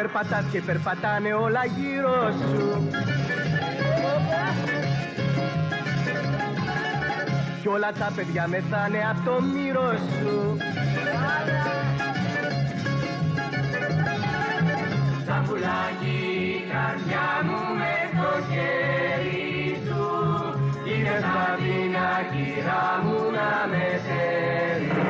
Περπατάς και περπατάνε όλα γύρω σου. Κι όλα τα παιδιά μεθάνε από το μύρο σου. Σαν πουλάκι η καρδιά μου μες το χέρι σου. Είναι στα πινακίδα μου να με θέλει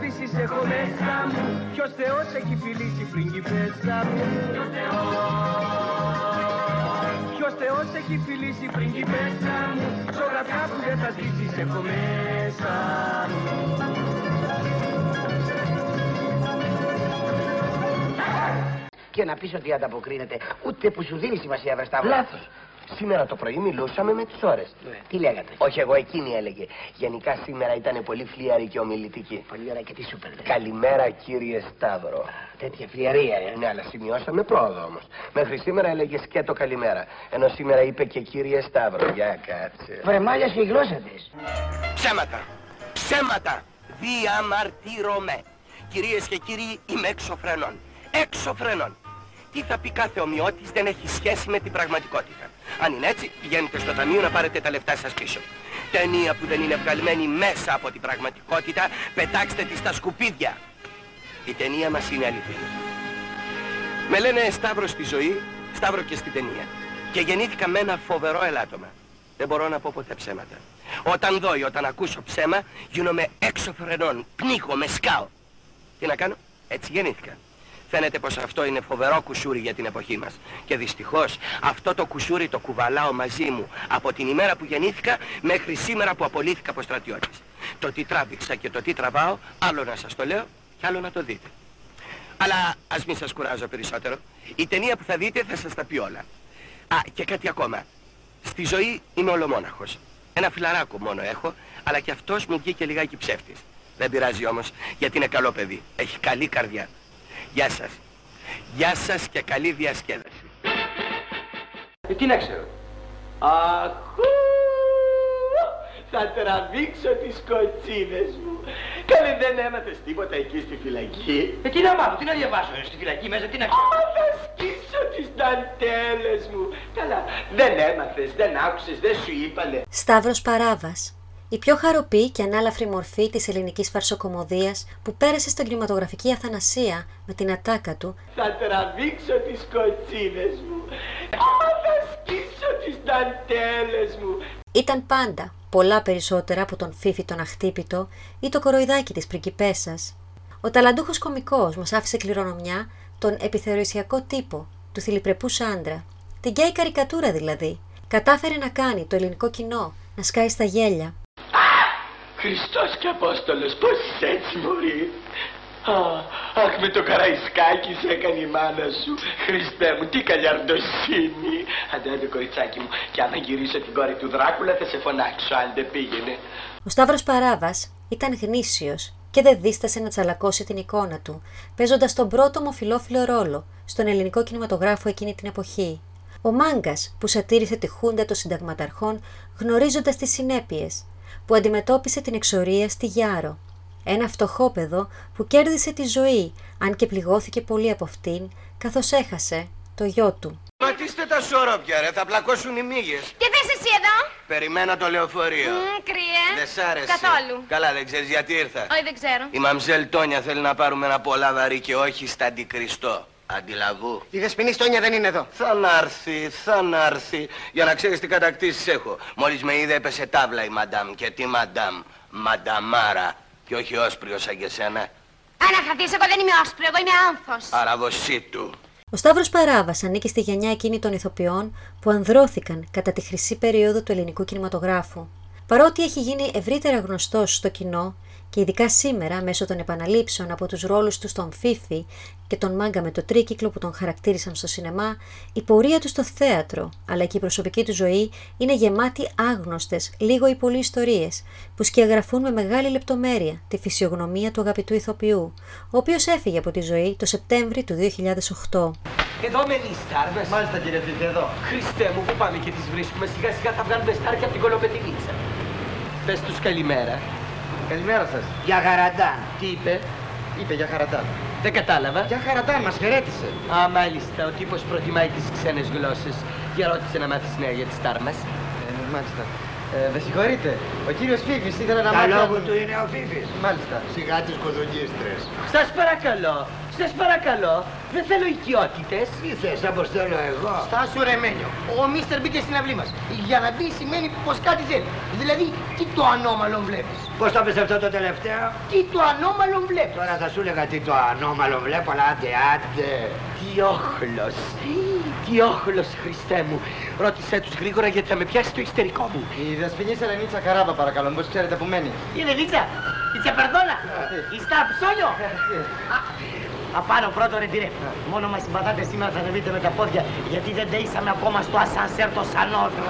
σβήσεις έχω μέσα μου. Ποιος Θεός έχει φιλήσει πριγκιπέσα μου; Ποιος Θεός έχει φιλήσει πριγκιπέσα μου; Ζωγραφιά που δεν θα σβήσεις έχω μέσα μου. Και να πεις ότι ανταποκρίνεται ούτε που σου δίνει σημασία βρεστά Λάθος. Σήμερα το πρωί μιλούσαμε με τις ώρες. Τι λέγατε; Όχι εγώ, εκείνη έλεγε. Γενικά σήμερα ήταν πολύ φλιαρή και ομιλητική. Πολύ ωραία και τι σου πέρδε. Καλημέρα κύριε Σταύρο. Τέτοια φλιαρία, ε. Ναι, αλλά σημειώσαμε πρόοδο όμως. Μέχρι σήμερα έλεγε και το καλημέρα. Ενώ σήμερα είπε και κύριε Σταύρο. Για κάτσε. Βρεμάλια σου η γλώσσα της. Ψέματα. Ψέματα. Διαμαρτύρομαι. Κυρίες και κύριοι, είμαι έξω φρενών. Έξω φρενών. Τι θα πει κάθε ομοιότης δεν έχει σχέση με την πραγματικότητα. Αν είναι έτσι, πηγαίνετε στο ταμείο να πάρετε τα λεφτά σας πίσω. Ταινία που δεν είναι βγαλμένη μέσα από την πραγματικότητα, πετάξτε τη στα σκουπίδια. Η ταινία μας είναι αληθινή. Με λένε Σταύρο στη ζωή, Σταύρο και στην ταινία. Και γεννήθηκα με ένα φοβερό ελάττωμα. Δεν μπορώ να πω ποτέ ψέματα. Όταν δω ή όταν ακούσω ψέμα, γίνομαι έξω φρενών, πνίγω, σκάω. Τι να κάνω, έτσι γεννήθηκα. Φαίνεται πως αυτό είναι φοβερό κουσούρι για την εποχή μας. Και δυστυχώς αυτό το κουσούρι το κουβαλάω μαζί μου από την ημέρα που γεννήθηκα μέχρι σήμερα που απολύθηκα από στρατιώτης. Το τι τράβηξα και το τι τραβάω, άλλο να σας το λέω και άλλο να το δείτε. Αλλά ας μην σας κουράζω περισσότερο. Η ταινία που θα δείτε θα σας τα πει όλα. Α, και κάτι ακόμα. Στη ζωή είμαι ολομόναχος. Ένα φιλαράκο μόνο έχω, αλλά και αυτός μου βγήκε λιγάκι ψεύτης. Δεν πειράζει όμως, γιατί είναι καλό παιδί. Έχει καλή καρδιά. Γεια σας. Γεια σας και καλή διασκέδαση. Ε, τι να ξέρω. Ακού! Θα τραβήξω τις κοτσίνες μου. Καλή δεν έμαθες τίποτα εκεί στη φυλακή; Ε, τι να μάθω, τι να διαβάσω ε, στη φυλακή μέσα, τι να ξέρω. Α, θα σκίσω τις δαντέλες μου. Καλά, δεν έμαθες, δεν άκουσες, δεν σου είπανε. Σταύρος Παράβας. Η πιο χαροπή και ανάλαφρη μορφή της ελληνικής φαρσοκομωδίας που πέρασε στην κινηματογραφική αθανασία με την ατάκα του Θα τραβήξω τις κοτσίνες μου. Α, θα σκίσω τις δαντέλες μου. ήταν πάντα πολλά περισσότερα από τον φίφι τον αχτύπητο ή το κοροϊδάκι της πριγκιπέσας. Ο ταλαντούχος κομικός μας άφησε κληρονομιά τον επιθεωρησιακό τύπο του θηλυπρεπούς άντρα. Την γκέι καρικατούρα δηλαδή. Κατάφερε να κάνει το ελληνικό κοινό να σκάει στα γέλια. Χριστός και Απόστολος, πώς είσαι έτσι μωρή. Α, αχ με το καραϊσκάκι σε έκανε η μάνα σου. Χριστέ μου, τι καλιαρντοσύνη. Άντε, άντε κοριτσάκι μου, και αν γυρίσω την κόρη του Δράκουλα θα σε φωνάξω, αν δεν πήγαινε. Ο Σταύρος Παράβας ήταν γνήσιος και δεν δίστασε να τσαλακώσει την εικόνα του, παίζοντας τον πρώτο ομοφιλόφιλο ρόλο στον ελληνικό κινηματογράφο εκείνη την εποχή. Ο μάγκας που σατήρισε τη χούντα των συνταγματαρχών γνωρίζοντας τις συνέπειες, που αντιμετώπισε την εξορία στη Γιάρο. Ένα φτωχόπεδο που κέρδισε τη ζωή, αν και πληγώθηκε πολύ από αυτήν, καθώς έχασε το γιο του. Ματίστε τα σωρόπια ρε, θα πλακώσουν οι μύγες. Και θες εσύ εδώ. Περιμένω το λεωφορείο. Μ, κρύε. δεν σ' άρεσε. Καθόλου. Καλά, δεν ξέρεις γιατί ήρθα. Όχι, δεν ξέρω. Η μαμζέλ Τόνια θέλει να πάρουμε ένα πολλά βαρύ και όχι στα αντικριστό. Αντιλαβού. Η δεσποινή Στόνια δεν είναι εδώ. Θα να έρθει, θα να έρθει. Για να ξέρεις τι κατακτήσεις έχω. Μόλις με είδε έπεσε τάβλα η μαντάμ. Και τι μαντάμ; Μανταμάρα. Και όχι όσπριος σαν και σένα. Αναχαθείς, εγώ δεν είμαι όσπρο, εγώ είμαι άνθος. Αραβοσί του. Ο Σταύρος Παράβας ανήκει στη γενιά εκείνη των ηθοποιών που ανδρώθηκαν κατά τη χρυσή περίοδο του ελληνικού κινηματογράφου. Παρότι έχει γίνει ευρύτερα γνωστός στο κοινό και ειδικά σήμερα μέσω των επαναλήψεων από τους ρόλους τους στον Φίφη και τον Μάγκα με το τρίκυκλο που τον χαρακτήρισαν στο σινεμά, η πορεία τους στο θέατρο αλλά και η προσωπική του ζωή είναι γεμάτη άγνωστες, λίγο ή πολύ ιστορίες που σκιαγραφούν με μεγάλη λεπτομέρεια τη φυσιογνωμία του αγαπητού ηθοποιού, ο οποίος έφυγε από τη ζωή το Σεπτέμβρη του 2008. Εδώ με στάρβες. Μάλιστα κύριε Φίφη, εδώ. Χριστέ μου, που πάμε και τις βρίσκουμε. Σιγά σιγά θα βγάλουμε στάρια από την κολοπετινίτσα. Πες τους καλημέρα. Καλημέρα σας. Για γαραντάν. Τι είπε; Είπε για χαρατάν. Δεν κατάλαβα. Για χαρατάν, μας χαιρέτησε. Α, μάλιστα. Ο τύπος προτιμάει τις ξένες γλώσσες. Για ρώτησε να μάθεις νέα για τη στάρ μας. Ε, μάλιστα. Ε, με συγχωρείτε. Ο κύριος Φίφης ήθελε να Τα μάθει... λόγου του είναι ο Φίφης. Μάλιστα. Σιγά τις κοδογίστρες. Σας παρακαλώ. Σας παρακαλώ. Δεν θέλω οικειότητες. Τι θες, όπως θέλω εγώ. Στάσου ρεμένιο. Ο Μίστερ μπήκε στην αυλή μας. Για να μπει σημαίνει πως κάτι θέλει. Δηλαδή, τι το ανώμαλο βλέπεις; Πώς το πες αυτό το τελευταίο; Τι το ανώμαλο βλέπεις; Τώρα θα σου έλεγα τι το ανώμαλο βλέπω, αλλά άντε, άντε. Τι όχλος. Τι όχλος, Χριστέ μου. Ρώτησέ τους γρήγορα γιατί θα με πιάσει το ιστερικό μου. Η δεσποινή Σελενίτσα Καράβα παρακαλώ, μήπως ξέρετε που μένει; Είναι δίτσα. Είσαι περδόλα. Είστε αψόλιο. Απάνω πρώτο ρετυρέ. Μόνο μας συμπαθάτε σήμερα θα ανεβείτε με τα πόδια γιατί δεν ταΐσαμε ακόμα στο ασανσέρ το σανόδρο.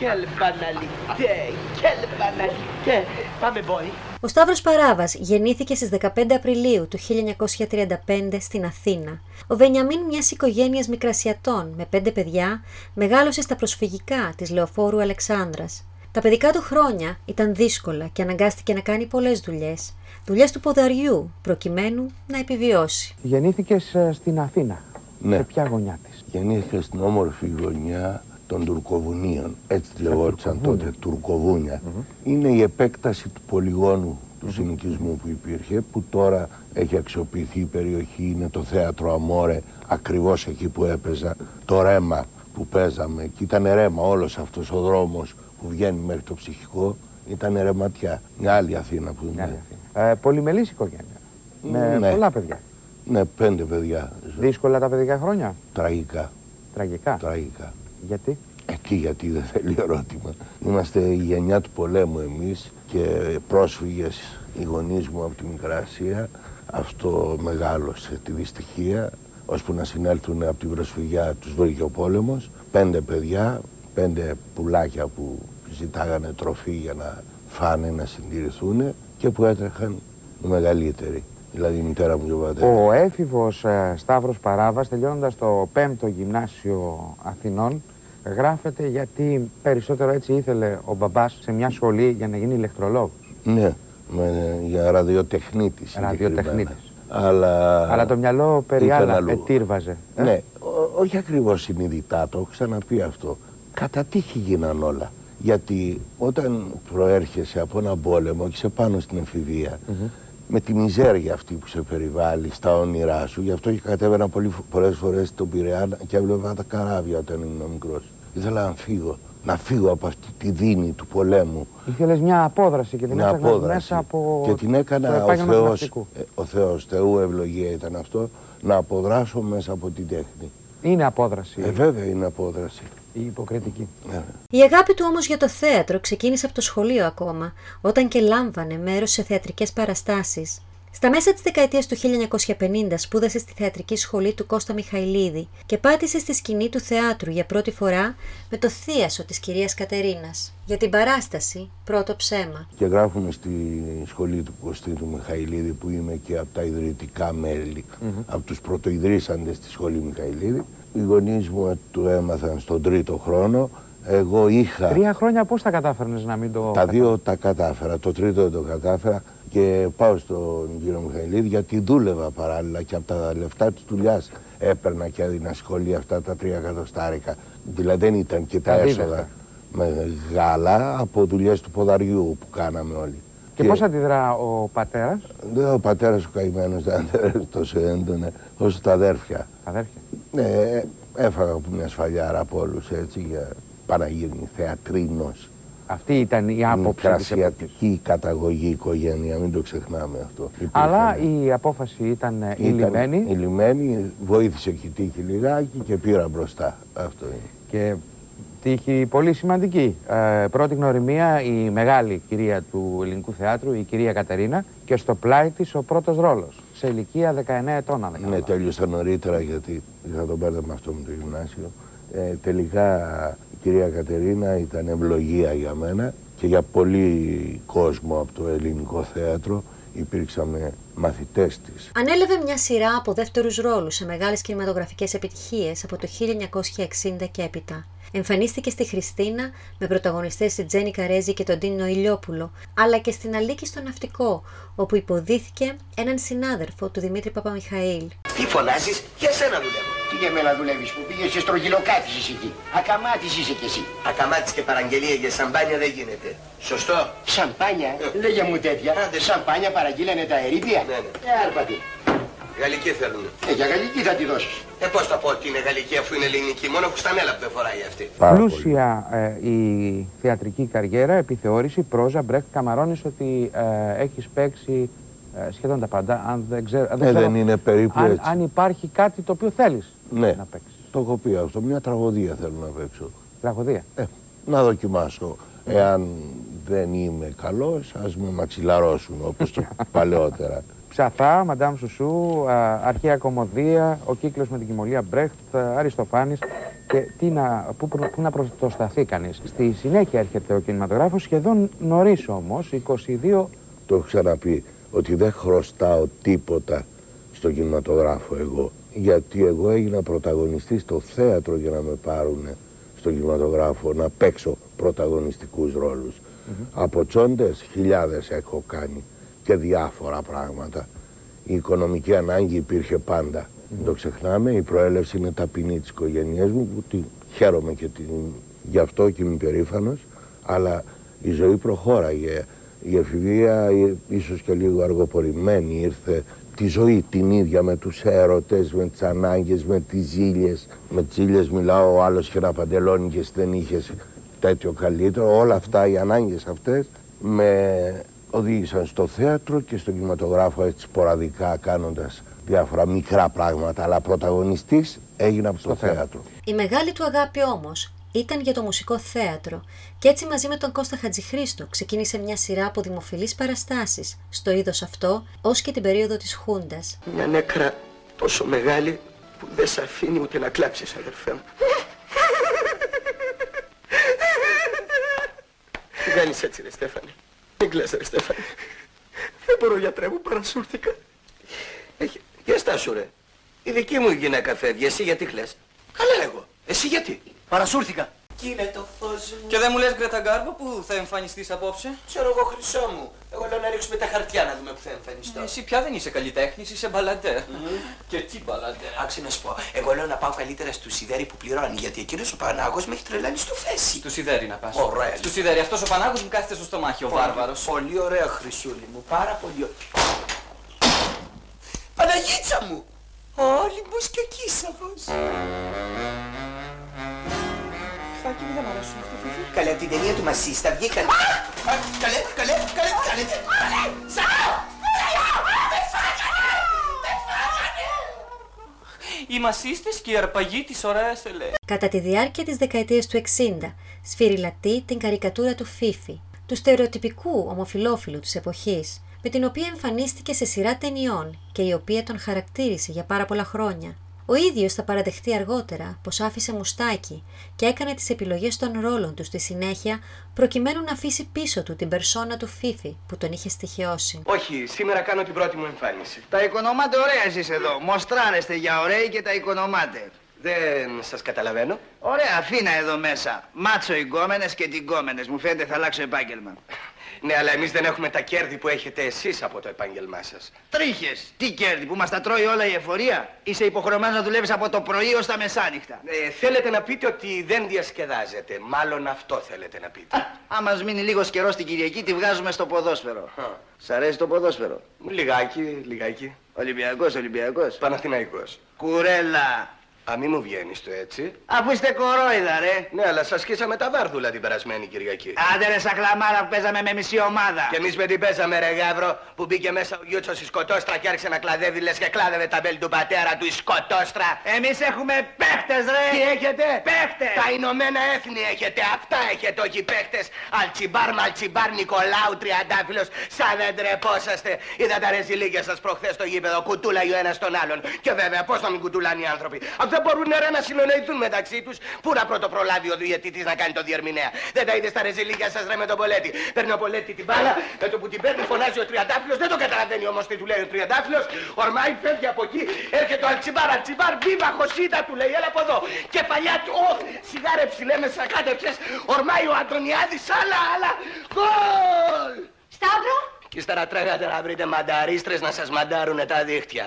Quelle banalité, quelle banalité. Πάμε, boy. Ο Σταύρος Παράβας γεννήθηκε στις 15 Απριλίου του 1935 στην Αθήνα. Ο Βενιαμίν μιας οικογένειας μικρασιατών με πέντε παιδιά μεγάλωσε στα προσφυγικά της Λεωφόρου Αλεξάνδρας. Τα παιδικά του χρόνια ήταν δύσκολα και αναγκάστηκε να κάνει πολλές δουλειές. Δουλειές του ποδαριού, προκειμένου να επιβιώσει. Γεννήθηκες ε, στην Αθήνα. Ναι. Σε ποια γωνιά της; Γεννήθηκα στην όμορφη γωνιά των Τουρκοβουνίων. Έτσι λεγόντουσαν τότε, Τουρκοβούνια. Είναι η επέκταση του πολυγόνου του συνοικισμού που υπήρχε, που τώρα έχει αξιοποιηθεί η περιοχή, είναι το θέατρο Αμόρε, ακριβώς εκεί που έπαιζα, το ρέμα που παίζαμε. Και ήταν ρέμα όλος αυτός ο δρόμος που βγαίνει μέχρι το ψυχικό, ήταν ρεματιά. Μια άλλη Αθήνα που είναι. Ε, πολυμελής οικογένεια. Με Ναι. πολλά παιδιά. Ναι, πέντε παιδιά. Δύσκολα τα παιδικά χρόνια. Τραγικά. Τραγικά. Τραγικά. Γιατί; Εκεί γιατί δεν θέλει ερώτημα. Είμαστε η γενιά του πολέμου εμείς και πρόσφυγες οι γονείς μου από τη Μικρά Ασία. Αυτό μεγάλωσε τη δυστυχία ώσπου να συνέλθουν από την προσφυγιά τους βρήκε ο πόλεμος. Πέντε παιδιά, πέντε πουλάκια που ζητάγανε τροφή για να φάνε, να συντηρηθούν και που έτρεχαν οι μεγαλύτεροι. Δηλαδή η μητέρα μου και ο πατέρας. Ο έφηβος ε, Σταύρος Παράβας τελειώνοντας το 5ο γυμνάσιο Αθηνών γράφεται γιατί περισσότερο έτσι ήθελε ο μπαμπάς σε μια σχολή για να γίνει ηλεκτρολόγος. Ναι, με, για ραδιοτεχνίτης. συγκεκριμένα. Ραδιοτεχνίτης. Αλλά, Αλλά το μυαλό περί ήταν άλλα αλλού. ετήρβαζε. ε; Ναι, ό- όχι ακριβώς συνειδητά, το έχω ξαναπεί αυτό. Κατά τύχη γίναν όλα. Γιατί όταν προέρχεσαι από έναν πόλεμο και είσαι πάνω στην εφηβεία, με τη μιζέρια αυτή που σε περιβάλλει στα όνειρά σου, γι' αυτό και κατέβαινα πολύ, πολλές φορές στον Πειραιά και έβλεπα τα καράβια όταν ήμουν μικρός. Ήθελα να φύγω, να φύγω από αυτή τη δίνη του πολέμου. Ήθελες μια απόδραση και την Μια έψαχνας απόδραση. μέσα από Και την το έκανα ο επάγγελμα του Θεός, ναυτικού. ε, ο Θεός, Θεού ευλογία ήταν αυτό, να αποδράσω μέσα από την τέχνη. Είναι απόδραση Ε, βέβαια είναι απόδραση. Η υποκριτική. Η αγάπη του όμως για το θέατρο ξεκίνησε από το σχολείο ακόμα, όταν και λάμβανε μέρος σε θεατρικές παραστάσεις. Στα μέσα της δεκαετίας του 1950 σπούδασε στη θεατρική σχολή του Κώστα Μιχαηλίδη και πάτησε στη σκηνή του θεάτρου για πρώτη φορά με το θίασο της κυρίας Κατερίνας. Για την παράσταση «Πρώτο ψέμα». Και γράφουμε στη σχολή του Κωστή του Μιχαηλίδη που είμαι και από τα ιδρυτικά μέλη, από τους πρωτοειδρύσαντες στη σχολή Μιχαηλίδη. Οι γονείς μου το έμαθαν στον τρίτο χρόνο. Εγώ είχα... Τρία χρόνια πώς τα κατάφερνες να μην το... Τα δύο τα κατάφερα, το τρίτο δεν το κατάφερα και πάω στον κύριο Μιχαηλίδη γιατί δούλευα παράλληλα και από τα λεφτά της δουλειάς έπαιρνα και έδινα σχολή αυτά τα τρία εκατοστάρικα. Δηλαδή δεν ήταν και τα, Τα έσοδα. δίδαχτα. μεγάλα από δουλειές του ποδαριού που κάναμε όλοι. Και, πώς αντιδρά ο πατέρας; Ναι, ο πατέρας ο καημένος δεν αντιδρά τόσο έντονα όσο τα αδέρφια. Αδέρφια. Ναι, έφαγα από μια σφαλιάρα από όλους έτσι για Παναγύρνη θεατρίνος. Αυτή ήταν η άποψη της Μικρασιατική καταγωγή οικογένεια, μην το ξεχνάμε αυτό. Αλλά η απόφαση ήταν, ε, Ήταν ηλυμένη. ηλυμένη, βοήθησε και η τύχη λιγάκι και πήρα μπροστά. Αυτό είναι. Και τύχη πολύ σημαντική. Ε, πρώτη γνωριμία η μεγάλη κυρία του ελληνικού θεάτρου, η κυρία Κατερίνα, και στο πλάι της ο πρώτος ρόλος. Σε ηλικία 19 ετών, αν δεν κάνω Ναι, τέλειωσα νωρίτερα γιατί είχα τον μπέρδεμα αυτό με το γυμνάσιο. Ε, τελικά η κυρία Κατερίνα ήταν ευλογία για μένα και για πολύ κόσμο από το ελληνικό θέατρο υπήρξαμε μαθητές της. Ανέλαβε μια σειρά από δεύτερους ρόλους σε μεγάλες κινηματογραφικές επιτυχίες από το 1960 και έπειτα. Εμφανίστηκε στη Χριστίνα με πρωταγωνιστές τη Τζένι Καρέζη και τον Τίνο Ηλιόπουλο, αλλά και στην Αλίκη στο Ναυτικό, όπου υποδίθηκε έναν συνάδελφο του Δημήτρη Παπαμιχαήλ. Τι φωνάζεις, για σένα δουλεύω. Τι για μένα δουλεύεις που πήγες και στρογγυλοκάτης εσύ εκεί. Ακαμάτης είσαι κι εσύ. Ακαμάτης και παραγγελία για σαμπάνια δεν γίνεται. Σωστό. Σαμπάνια, λέγε μου τέτοια. Σαμπάνια παραγγείλανε τα ερήπια; Ναι, ναι. Ε, άρπατη. Γαλλική θέλουν. Ε, για γαλλική θα τη δώσεις. Ε, πώς θα πω ότι είναι γαλλική αφού είναι ελληνική. Μόνο κουστανέλα που δεν φοράει αυτή. Πλούσια ε, η θεατρική καριέρα, επιθεώρηση, πρόζα, μπρέχτ, καμαρώνεις ότι ε, έχεις παίξει ε, σχεδόν τα πάντα. Αν δεν, ξέρω, Ε, ξέρω δεν είναι περίπου αν, έτσι. αν υπάρχει κάτι το οποίο θέλεις Ναι, να παίξεις. το έχω πει αυτό. Μια τραγωδία θέλω να παίξω. Τραγωδία. Ε, να δοκιμάσω. Εάν δεν είμαι καλός, ας με μαξιλαρώσουν όπως και παλαιότερα. Ψαθά, Μαντάμ Σουσού, α, αρχαία κομμωδία, ο κύκλος με την κοιμωλία Μπρέχτ, α, Αριστοφάνης και τι να, πού, προ- πού να προσταθεί κανείς. Στη συνέχεια έρχεται ο κινηματογράφος, σχεδόν νωρίς όμως, 22 Το έχω ξαναπεί ότι δεν χρωστάω τίποτα στον κινηματογράφο εγώ. Γιατί εγώ έγινα πρωταγωνιστής στο θέατρο για να με πάρουν στον κινηματογράφο να παίξω πρωταγωνιστικούς ρόλους. Από τσόντες χιλιάδες έχω κάνει και διάφορα πράγματα. Η οικονομική ανάγκη υπήρχε πάντα. Δεν το ξεχνάμε, η προέλευση είναι ταπεινή της οικογένειάς μου που τη χαίρομαι και την, γι' αυτό και είμαι περήφανος. Αλλά η ζωή προχώραγε. Η εφηβεία ε, ίσως και λίγο αργοπορημένη ήρθε τη ζωή την ίδια με τους έρωτες, με τις ανάγκες, με τις ζήλιες. Με τις ζήλιες μιλάω, ο άλλος είχε ένα παντελόνι και εσύ δεν είχες τέτοιο καλύτερο. Όλα αυτά, οι ανάγκες αυτές με οδήγησαν στο θέατρο και στον κινηματογράφο έτσι σποραδικά κάνοντας διάφορα μικρά πράγματα. Αλλά πρωταγωνιστής έγινα από το θέατρο. Η μεγάλη του αγάπη όμως ήταν για το μουσικό θέατρο και έτσι μαζί με τον Κώστα Χατζηχρήστο ξεκίνησε μια σειρά από δημοφιλείς παραστάσεις στο είδος αυτό ως και την περίοδο της Χούντας. Μια νέκρα τόσο μεγάλη που δεν σε αφήνει ούτε να κλάψεις αδερφέ μου. Τι κάνεις έτσι ρε Στέφανε; Μην κλαις ρε Στέφανε. Δεν μπορώ γιατρέ μου παρασούρθηκα. Έχει... Για στάσου ρε. Η δική μου γυναίκα φεύγει. Εσύ γιατί κλαις; Καλά εγώ. Εσύ γιατί; Παρασούρθηκα. Κύριε το φως μου. Και δεν μου λες Γκρέτα Γκάρβο που θα εμφανιστείς απόψε; Ξέρω εγώ χρυσό μου. Εγώ λέω να ρίξουμε τα χαρτιά να δούμε που θα εμφανιστώ. Εσύ πια δεν είσαι καλλιτέχνης, είσαι μπαλαντέ. Και τι μπαλαντέ. Άξι να σου πω, εγώ λέω να πάω καλύτερα στο Σιδέρι που πληρώνει, γιατί εκείνος ο Πανάγος με έχει τρελάνει στο φέση. Του Σιδέρι να πας. Ωραία. Του Σιδέρι, αυτός ο Πανάγος μου κάθεται στο στομάχι, ο Πολύ- βάρβαρος. Πολύ ωραία χρυσούλη μου, πάρα πολύ ωραία. Παναγίτσα μου! Ο Όλυμπος και ο Κίσαβος. Φάκη μου δεν μ' αρέσουν αυτό, Φίφη. Καλέ, από την ταινία του Μασίστα βγήκαν... Α, Καλέ, καλέ, καλέ, τι κάνετε. Καλέ, Σάρα! Οι μασίστες και οι αρπαγοί της ωραίας ελέ. Κατά τη διάρκεια της δεκαετίας του 60, σφυριλατεί την καρικατούρα του Φίφη, του στερεοτυπικού ομοφιλόφιλου της εποχής, με την οποία εμφανίστηκε σε σειρά ταινιών και η οποία τον χαρακτήρισε για πάρα πολλά χρόνια. Ο ίδιος θα παραδεχτεί αργότερα πως άφησε μουστάκι και έκανε τις επιλογές των ρόλων του στη συνέχεια προκειμένου να αφήσει πίσω του την περσόνα του Φίφη που τον είχε στοιχειώσει. Όχι, σήμερα κάνω την πρώτη μου εμφάνιση. Τα οικονομάτε ωραία εσείς εδώ. Μοστράρεστε για ωραίοι και τα οικονομάτε. Δεν σας καταλαβαίνω. Ωραία, αφήνα εδώ μέσα. Μάτσο οι γκόμενες και τυγκόμενες. Μου φαίνεται θα αλλάξω επάγγελμα. Ναι, αλλά εμείς δεν έχουμε τα κέρδη που έχετε εσείς από το επάγγελμά σας. Τρίχες! Τι κέρδη που μας τα τρώει όλα η εφορία. Είσαι υποχρεωμένος να δουλεύεις από το πρωί ως τα μεσάνυχτα. Ε, θέλετε να πείτε ότι δεν διασκεδάζετε. Μάλλον αυτό θέλετε να πείτε. Αν μα μείνει λίγος καιρός στην Κυριακή, τη βγάζουμε στο ποδόσφαιρο. Σ' αρέσει το ποδόσφαιρο; Λιγάκι, λιγάκι. Ολυμπιακός, Ολυμπιακός. Παναθηναϊκός. Κουρέλα. Α, μη μου βγαίνεις το έτσι. Αφού είστε κορόιδα, ρε. Ναι, αλλά σας σκίσαμε τα βάρδουλα την περασμένη Κυριακή. Άντε ρε σακλαμάρα που παίζαμε με μισή ομάδα. Και εμείς με την παίζαμε ρε γάβρο που μπήκε μέσα ο Γιούτσος η σκοτόστρα και άρχισε να κλαδεύει λες και κλάδευε τα μπέλη του πατέρα του η σκοτόστρα. Εμείς έχουμε παίχτες ρε. Τι έχετε; Παίχτες. Τα Ηνωμένα Έθνη έχετε, αυτά έχετε όχι παίχτες. Αλτσιμπάρ, Μαλτσιμπάρ, Νικολάου, Τριαντάφυλλος, σαν δεν τρεπόσαστε. Είδα τα ρεζιλίκια σας προχθές στο γήπεδο, κουτούλαγε ο ένας τον άλλον. Και βέβαια πώς να μην κουτουλάνε οι άνθρωποι. Αν δεν μπορούν ρε να συνονοηθούν μεταξύ τους, πού να πρώτο προλάβει ο διαιτητής να κάνει το διερμηνέα. Δεν τα είδες στα ρεζιλίκια σας ρε με τον Πολέτη. Παίρνει ο Πολέτη την μπάλα, με το που την παίρνει φωνάζει ο Τριαντάφυλλος, δεν το καταλαβαίνει όμως τι του λέει ο Τριαντάφυλλος. Ορμάει, φεύγει από εκεί, έρχεται ο Αλτσιμπάρ, Αλτσιμπάρ, βίβα χωσίτα του λέει, έλα από εδώ. Κεφαλιά του, όχ, σιγάρε ψηλέ με σακάτεψες, ορμάει ο Αντωνιάδης, άλλα, άλλα, γκολ! Σταύρο. Και ύστερα τρέχατε να βρείτε μανταρίστρες να σας μαντάρουνε τα δίχτυα.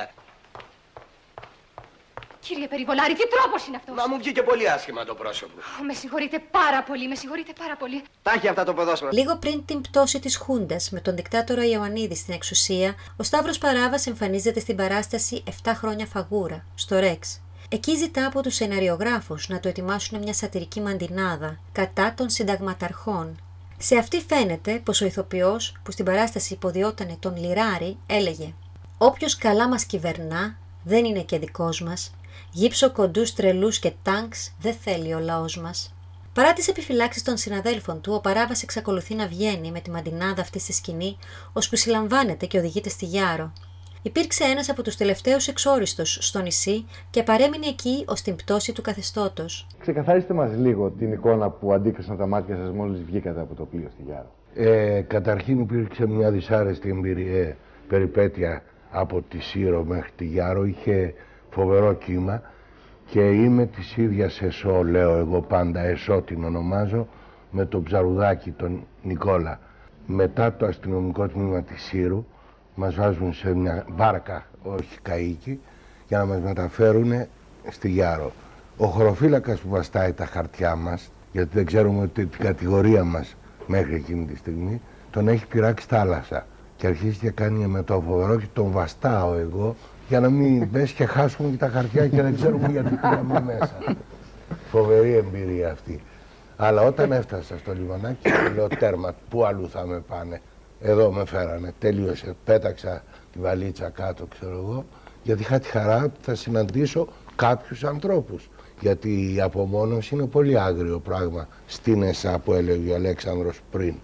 Κύριε Περιβολάρη, τι τρόπος είναι αυτός; Μα μου βγήκε πολύ άσχημα το πρόσωπο. Ω, Με συγχωρείτε πάρα πολύ, με συγχωρείτε πάρα πολύ. Τα έχει αυτά το ποδόσφαιρο. Λίγο πριν την πτώση της Χούντας με τον δικτάτορα Ιωαννίδη στην εξουσία, ο Σταύρος Παράβας εμφανίζεται στην παράσταση 7 χρόνια φαγούρα, στο Ρεξ. Εκεί ζητά από τους σεναριογράφους να του ετοιμάσουν μια σατυρική μαντινάδα κατά των συνταγματαρχών. Σε αυτή φαίνεται πως ο ηθοποιός που στην παράσταση υποδιότανε τον Λιράρη έλεγε Όποιος καλά μας κυβερνά δεν είναι και δικός μας, γύψο κοντούς τρελούς και τάγκς δεν θέλει ο λαός μας. Παρά τις επιφυλάξεις των συναδέλφων του, ο Παράβας εξακολουθεί να βγαίνει με τη μαντινάδα αυτή στη σκηνή, ώσπου συλλαμβάνεται και οδηγείται στη Γιάρο. Υπήρξε ένας από τους τελευταίους εξόριστου στο νησί και παρέμεινε εκεί ως την πτώση του καθεστώτος. Ξεκαθαρίστε μας λίγο την εικόνα που αντίκρισαν τα μάτια σας μόλις βγήκατε από το πλοίο στη Γιάρο. Ε, καταρχήν υπήρξε μια δυσάρεστη εμπειρία, ε, περιπέτεια από τη Σύρο μέχρι τη Γιάρο. Είχε φοβερό κύμα και είμαι της ίδιας ΕΣΟ, λέω εγώ πάντα, ΕΣΟ την ονομάζω, με τον ψαρουδάκι τον Νικόλα. Μετά το αστυνομικό τμήμα της Σύρου μας βάζουν σε μια βάρκα, όχι καΐκι, για να μας μεταφέρουν στη Γιάρο. Ο χωροφύλακας που βαστάει τα χαρτιά μας, γιατί δεν ξέρουμε ότι την κατηγορία μας μέχρι εκείνη τη στιγμή, τον έχει πειράξει θάλασσα. Και αρχίζει και κάνει με το φοβερό και τον βαστάω εγώ για να μην μπες και χάσουμε και τα χαρτιά και δεν ξέρουμε γιατί πήγαμε μέσα. Φοβερή εμπειρία αυτή. Αλλά όταν έφτασα στο λιμανάκι, λέω τέρμα, πού αλλού θα με πάνε; Εδώ με φέρανε, τέλειωσε. Πέταξα τη βαλίτσα κάτω, ξέρω εγώ, γιατί είχα τη χαρά ότι θα συναντήσω κάποιους ανθρώπους. Γιατί η απομόνωση είναι πολύ άγριο πράγμα στην ΕΣΑ που έλεγε ο Αλέξανδρος πριν.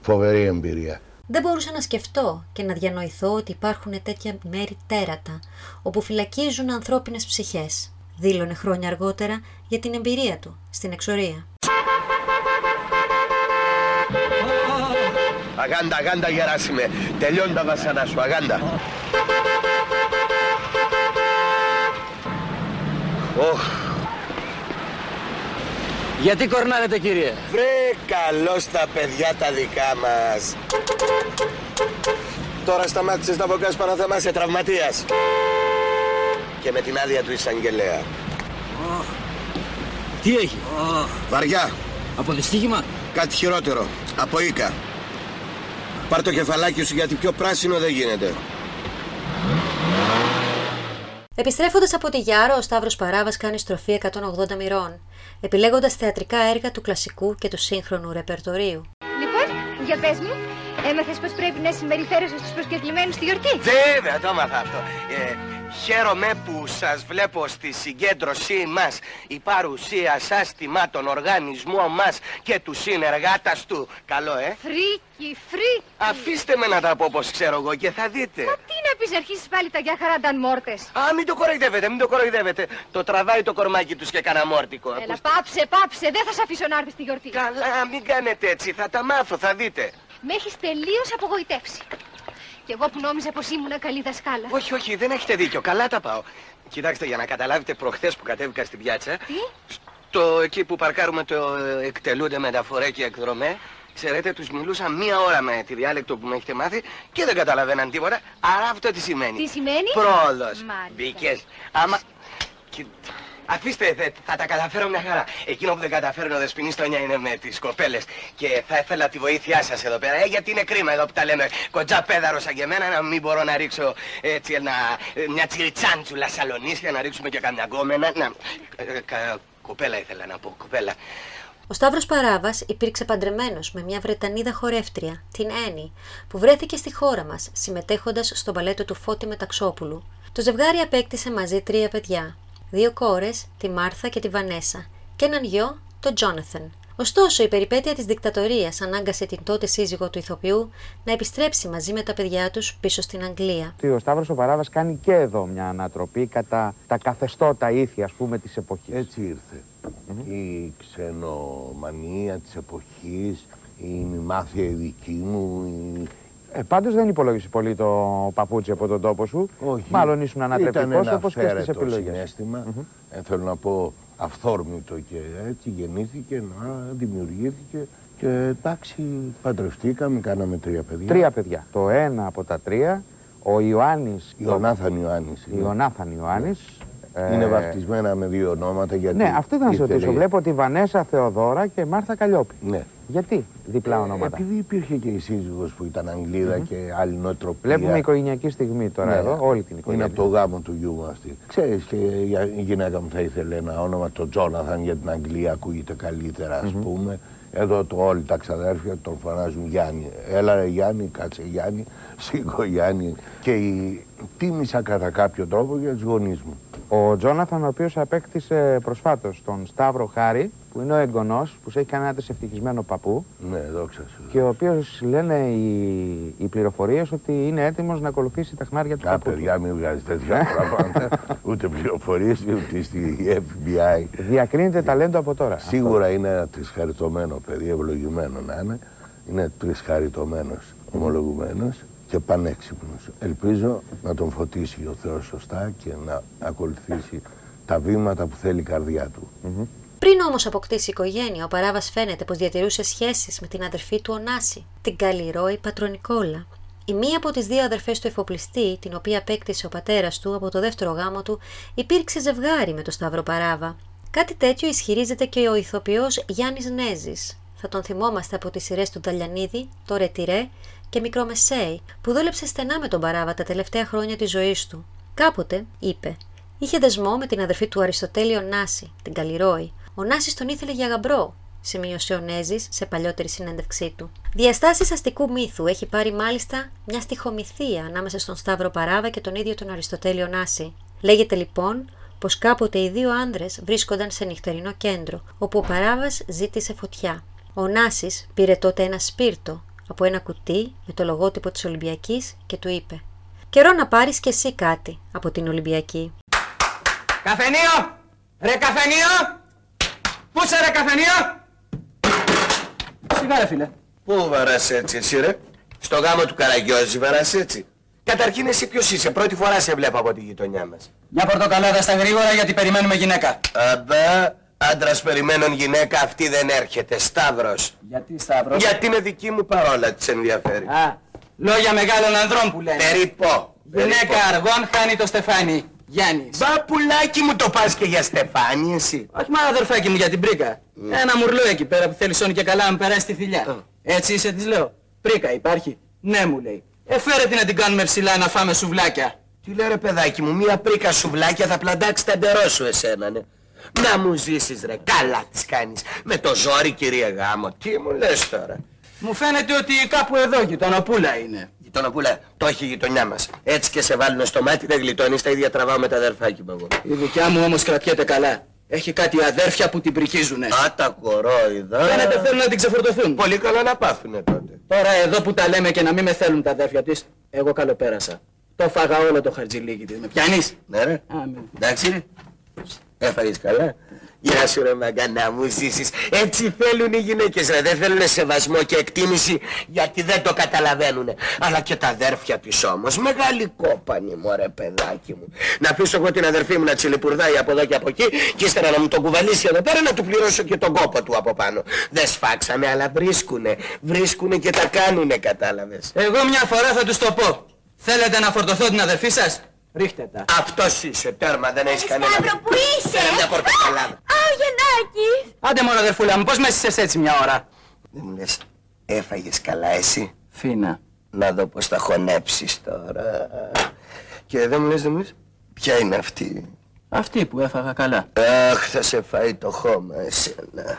Φοβερή εμπειρία. Δεν μπορούσα να σκεφτώ και να διανοηθώ ότι υπάρχουν τέτοια μέρη τέρατα, όπου φυλακίζουν ανθρώπινες ψυχές, δήλωνε χρόνια αργότερα για την εμπειρία του στην εξορία. Αγάντα, αγάντα Γεράσιμε, τελειώνει τα βασανά σου, αγάντα. Οχ, Γιατί κορνάρετε κύριε; βρε καλώς τα παιδιά τα δικά μας. Τώρα σταμάτησες να βγάζεις πάνω θέμα σε τραυματίας. Και με την άδεια του εισαγγελέα. Τι έχει; Βαριά. Από δυστύχημα. Κάτι χειρότερο. Από οίκα. Πάρ το κεφαλάκι σου γιατί πιο πράσινο δεν γίνεται. Επιστρέφοντας από τη Γιάρο, ο Σταύρος Παράβας κάνει στροφή 180 μοιρών, επιλέγοντας θεατρικά έργα του κλασικού και του σύγχρονου ρεπερτορίου. Λοιπόν, για πες μου, έμαθες πως πρέπει να συμπεριφέρεσαι στους προσκεκλημένους στη γιορτή; Βέβαια, το έμαθα αυτό. Ε, χαίρομαι που σας βλέπω στη συγκέντρωσή μας. Η παρουσία σας τιμά τον οργανισμό μας και τους συνεργάτας του. Καλό, ε; Φρίκι, φρίκι. Αφήστε με να τα πω όπως ξέρω εγώ και θα δείτε. Τι να πεις να αρχίσεις πάλι τα γιαχαραντάν μόρτες. Α, μην το κοροϊδεύετε, μην το κοροϊδεύετε. Το τραβάει το κορμάκι τους και κάνα μόρτικο. Έλα, πάψε, πάψε, δεν θα σε αφήσω να έρθεις στη γιορτή. Καλά, μην κάνετε έτσι, θα τα μάθω, θα δείτε. Με έχεις τελείως απογοητεύσει. Κι εγώ που νόμιζα πως ήμουν καλή δασκάλα. Όχι, όχι, δεν έχετε δίκιο. Καλά τα πάω. Κοιτάξτε, για να καταλάβετε, προχθές που κατέβηκα στην πιάτσα, Τι; το εκεί που παρκάρουμε το ε, εκτελούνται μεταφορέ και εκδρομέ, Ξέρετε, τους μιλούσα μία ώρα με τη διάλεκτο που με έχετε μάθει και δεν καταλαβαίναν τίποτα. Άρα αυτό τι σημαίνει. Τι σημαίνει; Πρόοδος. Μάλιστα. Μπήκες. Άμα... Κι- Αφήστε, θε- θα τα καταφέρω μια χαρά. Εκείνο που δεν καταφέρνω δεσποινής στόνια είναι με τις κοπέλες. Και θα ήθελα τη βοήθειά σας εδώ πέρα. Ε, γιατί είναι κρίμα εδώ που τα λέμε κοντζά πέδαρος σαν και εμένα να μην μπορώ να ρίξω έτσι ένα, ε, μια τσιριτσάντσουλα σαλονίσια να ρίξουμε και καμιά γκόμενα. Να, ε, κα- κοπέλα ήθελα να πω, κοπέλα. Ο Σταύρος Παράβας υπήρξε παντρεμένος με μια Βρετανίδα χορεύτρια, την Έννη, που βρέθηκε στη χώρα μας, συμμετέχοντας στο μπαλέτο του Φώτη Μεταξόπουλου. Το ζευγάρι απέκτησε μαζί τρία παιδιά. Δύο κόρες, τη Μάρθα και τη Βανέσα, και έναν γιο, τον Τζόναθεν. Ωστόσο, η περιπέτεια της δικτατορίας ανάγκασε την τότε σύζυγο του ηθοποιού να επιστρέψει μαζί με τα παιδιά τους πίσω στην Αγγλία. Ο Σταύρος ο Παράβας κάνει και εδώ μια ανατροπή κατά τα καθεστώτα ήθη, ας πούμε, της εποχής. Έτσι ήρθε. Η ξενομανία της εποχής, η μημάθεια η δική μου, η... Ε, πάντως δεν υπολόγισε πολύ το παπούτσι από τον τόπο σου. Όχι. Μάλλον ήσουν ανατρεπτικός Ήταν ένα όπως και στις αυθαίρετο επιλογές. συναίσθημα. Ε, θέλω να πω αυθόρμητο και έτσι γεννήθηκε, να δημιουργήθηκε και εντάξει παντρευτήκαμε, κάναμε τρία παιδιά. Τρία παιδιά. Το ένα από τα τρία, ο Ιωάννης... Ιωνάθαν Ιωάννης. είναι. Ιωνάθαν Ιωάννης. Είναι ε, βαφτισμένα με δύο ονόματα γιατί... Ναι, αυτό ήταν να σε ήθελε- ρωτήσω. Βλέπω τη Βανέσα Θεοδώρα και Μάρθα Καλλιόπη. Ναι. Γιατί διπλά ονόματα; Επειδή υπήρχε και η σύζυγος που ήταν Αγγλίδα και άλλη νοοτροπία. Βλέπουμε οικογενειακή στιγμή τώρα Ναι, εδώ, όλη την Είναι οικογένεια. από το γάμο του γιού μου αυτή. Ξέρεις και η η γυναίκα μου θα ήθελε ένα όνομα το Τζόναθαν για την Αγγλία ακούγεται καλύτερα ας πούμε. Εδώ το όλοι τα ξαδέρφια τον φωνάζουν Γιάννη. Έλα ρε Γιάννη, κάτσε Γιάννη, σήκω Γιάννη. Και η... τίμησα κατά κάποιο τρόπο για τους γονείς μου. Ο Τζόναθαν, ο οποίος απέκτησε προσφάτως τον Σταύρο Χάρη, που είναι ο εγγονός, που σε έχει κάνει ένα ευτυχισμένο παππού. Ναι, δόξα σου. Και ο οποίος λένε οι, οι πληροφορίες ότι είναι έτοιμος να ακολουθήσει τα χνάρια του Α, παππού. του. παιδιά, μην βγάζεις τέτοια πράγματα. ούτε πληροφορίες, ούτε στη FBI. Διακρίνεται ταλέντο από τώρα. Σίγουρα είναι ένα τρισχαριτωμένο παιδί, ευλογημένο να είναι. Είναι τρισχαριτωμένος, ομολογουμένος και πανέξυπνος. Ελπίζω να τον φωτίσει ο Θεός σωστά και να ακολουθήσει τα βήματα που θέλει η καρδιά του. Πριν όμως αποκτήσει οικογένεια, ο Παράβας φαίνεται πως διατηρούσε σχέσεις με την αδερφή του Ωνάση, την Καλλιρόη Πατρονικόλα. Η μία από τις δύο αδερφές του εφοπλιστή, την οποία απέκτησε ο πατέρας του από το δεύτερο γάμο του, υπήρξε ζευγάρι με τον Σταύρο Παράβα. Κάτι τέτοιο ισχυρίζεται και ο ηθοποιός Γιάννης Νέζης. Θα τον θυμόμαστε από τις σειρές του Νταλιανίδη, το Ρετυρέ και Μικρομεσέη, που δούλεψε στενά με τον Παράβα τα τελευταία χρόνια της ζωής του. Κάποτε, είπε, είχε δεσμό με την αδερφή του Αριστοτέλη Νάση, την Καλλιρόη. Ο Νάσης τον ήθελε για γαμπρό, σημείωσε ο Νέζης σε παλιότερη συνέντευξή του. Διαστάσεις αστικού μύθου έχει πάρει μάλιστα μια στοιχομυθία ανάμεσα στον Σταύρο Παράβα και τον ίδιο τον Αριστοτέλειο Νάση. Λέγεται λοιπόν πως κάποτε οι δύο άνδρες βρίσκονταν σε νυχτερινό κέντρο, όπου ο Παράβας ζήτησε φωτιά. Ο Νάσης πήρε τότε ένα σπίρτο από ένα κουτί με το λογότυπο της Ολυμπιακής και του είπε «Καιρό να πάρεις κι εσύ κάτι από την Ολυμπιακή». Καφενείο! Ρε καφενείο! Πού σε ρε καφενείο! Σιγά ρε φίλε. Πού βαράς έτσι εσύ ρε; Στο γάμο του Καραγιώζη βαράς έτσι. Καταρχήν εσύ ποιος είσαι; Πρώτη φορά σε βλέπω από τη γειτονιά μας. Μια πορτοκαλάδα στα γρήγορα γιατί περιμένουμε γυναίκα. Αμπά, άντρας περιμένων γυναίκα αυτή δεν έρχεται. Σταύρος. Γιατί Σταύρος; Γιατί είναι δική μου παρόλα της ενδιαφέρει. Α, λόγια μεγάλων ανδρών που λένε. Περίπω. Γυναίκα αργών χάνει το στεφάνι. Γιάννης. Μπα πουλάκι μου το πας και για στεφάνι εσύ. Όχι μόνο αδερφάκι μου για την πρίκα. Ένα μουρλό εκεί πέρα που θέλει σώνει και καλά να μου περάσει τη θηλιά. Έτσι είσαι της λέω. Πρίκα υπάρχει. Ναι μου λέει. Ε φέρε την να την κάνουμε ψηλά να φάμε σουβλάκια. Τι λέει ρε παιδάκι μου, μία πρίκα σουβλάκια θα πλαντάξει τα ντερό σου εσένα, ναι. Να μου ζήσεις ρε, καλά τις κάνεις. Με το ζόρι κυρία Γάμο, τι μου λες τώρα; Μου φαίνεται ότι κάπου εδώ γειτονοπούλα είναι. Γειτονοπούλα, το έχει η γειτονιά μας. Έτσι και σε βάλουν στο μάτι δεν γλιτώνεις, τα ίδια τραβάω με τα αδερφάκι μου εγώ. Η δικιά μου όμως κρατιέται καλά. Έχει κάτι αδέρφια που την πρικίζουνε. Α, τα κορόιδα. Φαίνεται θέλουν να την ξεφορτωθούν. Πολύ καλά να πάθουνε τότε. Τώρα εδώ που τα λέμε και να μην με θέλουν τα αδέρφια της, εγώ καλοπέρασα. Το φάγα όλο το χαρτζιλίκι της. Με πιάνεις; Ναι ρε. Άμεν. Εντάξει ρε. Έφαγες καλά. Γεια σου ρε μαγκανά μου ζήσεις. Έτσι θέλουν οι γυναίκες ρε. Δεν θέλουν σεβασμό και εκτίμηση γιατί δεν το καταλαβαίνουν. Αλλά και τα αδέρφια της όμως. Μεγάλη κόπανη μωρέ παιδάκι μου. Να αφήσω εγώ την αδερφή μου να τσιλιπουρδάει από εδώ και από εκεί και ύστερα να μου τον κουβαλήσει εδώ πέρα να του πληρώσω και τον κόπο του από πάνω. Δεν σφάξαμε αλλά βρίσκουνε. Βρίσκουνε και τα κάνουνε κατάλαβες. Εγώ μια φορά θα τους το πω. Θέλετε να φορτωθώ την αδερφή σας; Ρίχτε τα. Αυτός είσαι τέρμα δεν έχεις κανένα. Σταύρο, πού είσαι; Φέρε μια πορτοκαλάδα. Α, ο Γιαννάκης. Άντε μόνο αδερφούλα μου, πώς με έσυσες έτσι μια ώρα; Δεν μου λες, έφαγες καλά εσύ; Φίνα. Να δω πως θα χωνέψεις τώρα. Και δεν μου λες, δεν μου λες, ποια είναι αυτή; Αυτή που έφαγα καλά. Αχ, θα σε φάει το χώμα εσένα.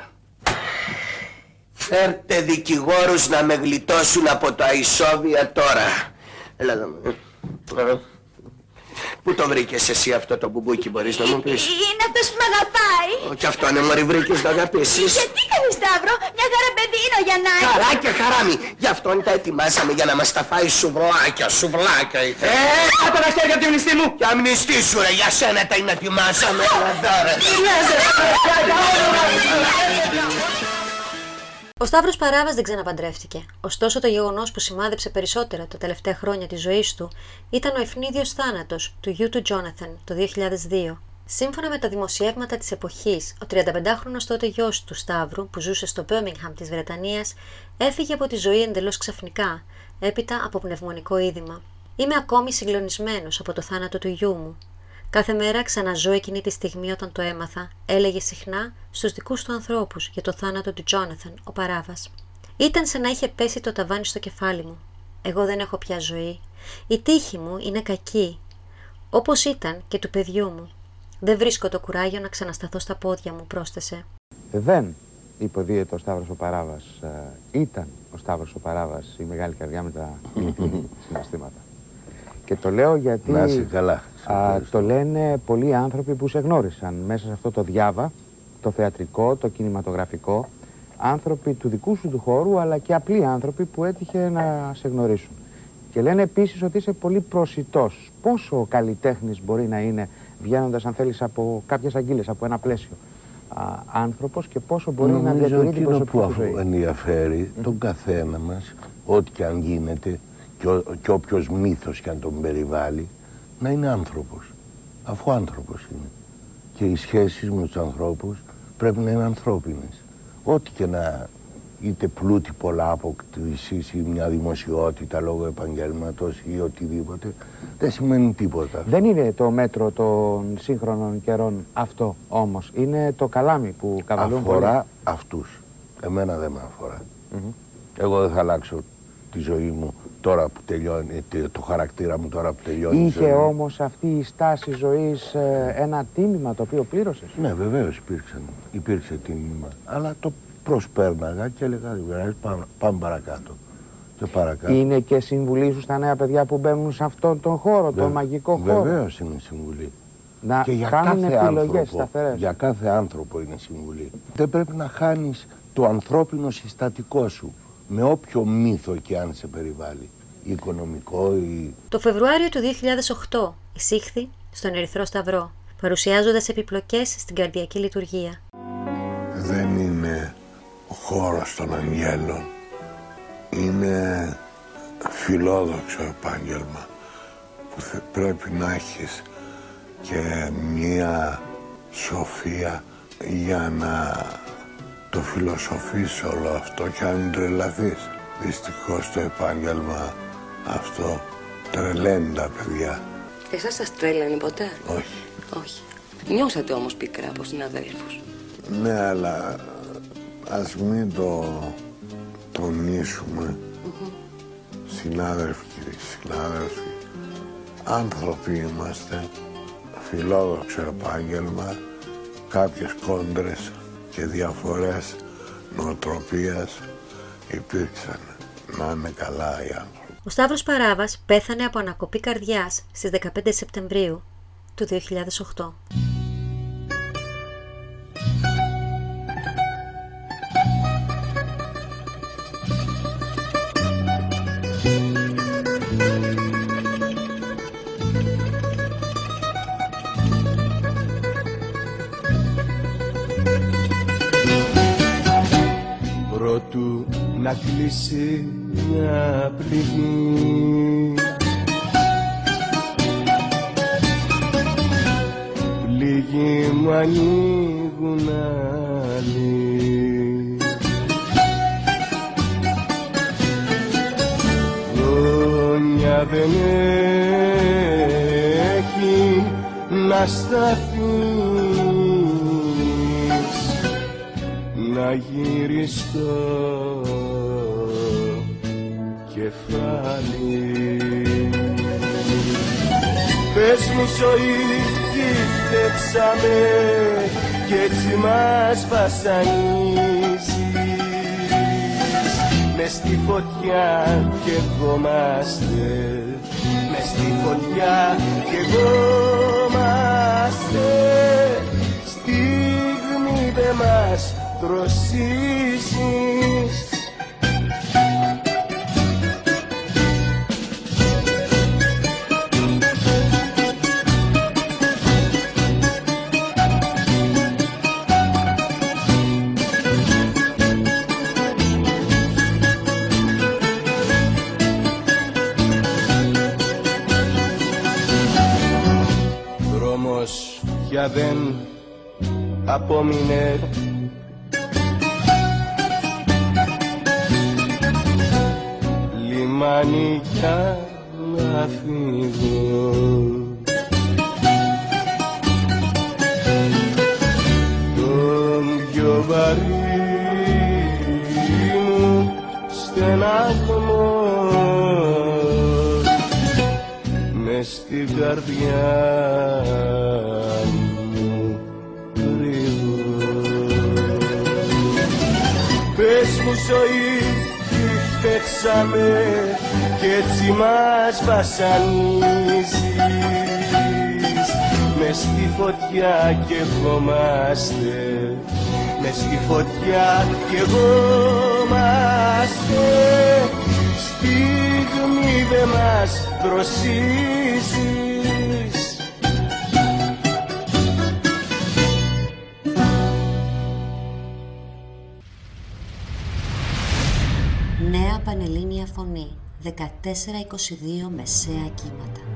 Φέρτε δικηγόρους να με γλιτώσουν από το αισόβια τώρα. Έλα εδώ. Ε, Πού το βρήκες εσύ αυτό το μπουμπούκι μπορείς να μου πεις; Είναι αυτός που με αγαπάει. Και αυτό είναι μωρή βρήκες να αγαπήσεις. Γιατί κάνεις Σταύρο, μια χαρά παιδί είναι ο Γιαννάκης. Χαρά και χαράμι. Γι' αυτόν τα ετοιμάσαμε για να μας τα φάει σουβλάκια, σουβλάκια ήθελε. Ε, κάτω τα χέρια από τη μνηστή μου. Ποια μνηστή σου ρε, για σένα τα είναι ετοιμάσαμε. Εδώ, ρε. Ο Σταύρος Παράβας δεν ξαναπαντρεύτηκε. Ωστόσο, το γεγονός που σημάδεψε περισσότερα τα τελευταία χρόνια της ζωής του ήταν ο ευνίδιος θάνατος του γιού του Τζόναθαν το 2002. Σύμφωνα με τα δημοσιεύματα της εποχής, ο 35χρονος τότε γιος του Σταύρου, που ζούσε στο Birmingham της Βρετανίας, έφυγε από τη ζωή εντελώς ξαφνικά, έπειτα από πνευμονικό είδημα. Είμαι ακόμη συγκλονισμένος από το θάνατο του γιού μου. Κάθε μέρα ξαναζώ εκείνη τη στιγμή όταν το έμαθα, έλεγε συχνά στους δικούς του ανθρώπους για το θάνατο του Τζόναθαν, ο Παράβας. Ήταν σαν να είχε πέσει το ταβάνι στο κεφάλι μου. Εγώ δεν έχω πια ζωή. Η τύχη μου είναι κακή. Όπως ήταν και του παιδιού μου. Δεν βρίσκω το κουράγιο να ξανασταθώ στα πόδια μου, πρόσθεσε. Δεν υποδίεται ο Σταύρος ο Παράβας. Ε, ήταν ο Σταύρος ο Παράβας η μεγάλη καρδιά με τα ειλικρινή συναισθήματα. Και το λέω γιατί Να είσαι καλά. Σε α, ευχαριστώ. το λένε πολλοί άνθρωποι που σε γνώρισαν μέσα σε αυτό το διάβα, το θεατρικό, το κινηματογραφικό, άνθρωποι του δικού σου του χώρου, αλλά και απλοί άνθρωποι που έτυχε να σε γνωρίσουν. Και λένε επίσης ότι είσαι πολύ προσιτός. Πόσο ο καλλιτέχνης μπορεί να είναι βγαίνοντας, αν θέλεις, από κάποιες αγγείλες, από ένα πλαίσιο α, άνθρωπος και πόσο μπορεί να Νομίζω διατηρεί την εκείνο που προσωπική του ζωή. αφ- ενδιαφέρει τον καθένα μας, ό,τι και αν γίνεται και, ο, και όποιος μύθος και αν τον περιβάλλει, να είναι άνθρωπος. Αφού άνθρωπος είναι. Και οι σχέσεις με τους ανθρώπους πρέπει να είναι ανθρώπινες. Ό,τι και να είτε πλούτη πολλά αποκτήσεις ή μια δημοσιότητα λόγω επαγγέλματος ή οτιδήποτε, δεν σημαίνει τίποτα. Δεν είναι το μέτρο των σύγχρονων καιρών αυτό όμως. Είναι το καλάμι που καβαλούν αφορά πολλοί. αυτούς. Εμένα δεν με αφορά. Εγώ δεν θα αλλάξω τη ζωή μου τώρα που τελειώνει, τε- το χαρακτήρα μου τώρα που τελειώνει. η Είχε ζωή μου. όμως αυτή η στάση ζωής ε, ένα τίμημα το οποίο πλήρωσες; Ναι, βεβαίως υπήρξε, υπήρξε τίμημα. Αλλά το προσπέρναγα και έλεγα, «Ρε, πάμε, πάμε παρακάτω. Και παρακάτω. Είναι και συμβουλή σου στα νέα παιδιά που μπαίνουν σε αυτόν τον χώρο, τον μαγικό χώρο; Βεβαίως είναι συμβουλή. Να και για κάνουν κάθε επιλογές άνθρωπο, σταθερές. Για κάθε άνθρωπο είναι συμβουλή. Δεν πρέπει να χάνεις το ανθρώπινο συστατικό σου με όποιο μύθο και αν σε περιβάλλει. Οικονομικό ή Το Φεβρουάριο του 2008 εισήχθη στον Ερυθρό Σταυρό, παρουσιάζοντας επιπλοκές στην καρδιακή λειτουργία. δεν είναι ο χώρος των αγγέλων. Είναι φιλόδοξο επάγγελμα που θε- πρέπει να έχεις και μία σοφία για να το φιλοσοφείς όλο αυτό και αν τρελαθείς. Δυστυχώς το επάγγελμα αυτό τρελαίνει τα παιδιά. Εσάς σας τρέλανε ποτέ; Όχι. Όχι. Νιώσατε όμως πικρά από συναδέλφους. Ναι, αλλά ας μην το τονίσουμε. Συνάδελφοι, κύριοι συνάδελφοι, άνθρωποι είμαστε, φιλόδοξο επάγγελμα, κάποιες κόντρες και διαφορές νοοτροπίας υπήρξαν. Να είναι καλά οι άνθρωποι. Ο Σταύρος Παράβας πέθανε από ανακοπή καρδιάς στις 15 Σεπτεμβρίου του 2008. Να κλείσει μια ζωή τι φταίξαμε κι έτσι μας βασανίζεις. Μες στη φωτιά κι εγώμαστε Μες στη φωτιά κι εγώμαστε Στιγμή δε μας δροσίσεις Δρόμος πια δεν απόμεινε λιμάνι για να φύγω. Τον πιο βαρύ μου στεναγμό μες στην καρδιά ζωή τι φταίξαμε κι έτσι μας βασανίζεις. Μες στη φωτιά κι εγώμαστε Μες στη φωτιά κι εγώμαστε Στιγμή δε μας δροσίζεις Φωνή 14-22 Μεσαία Κύματα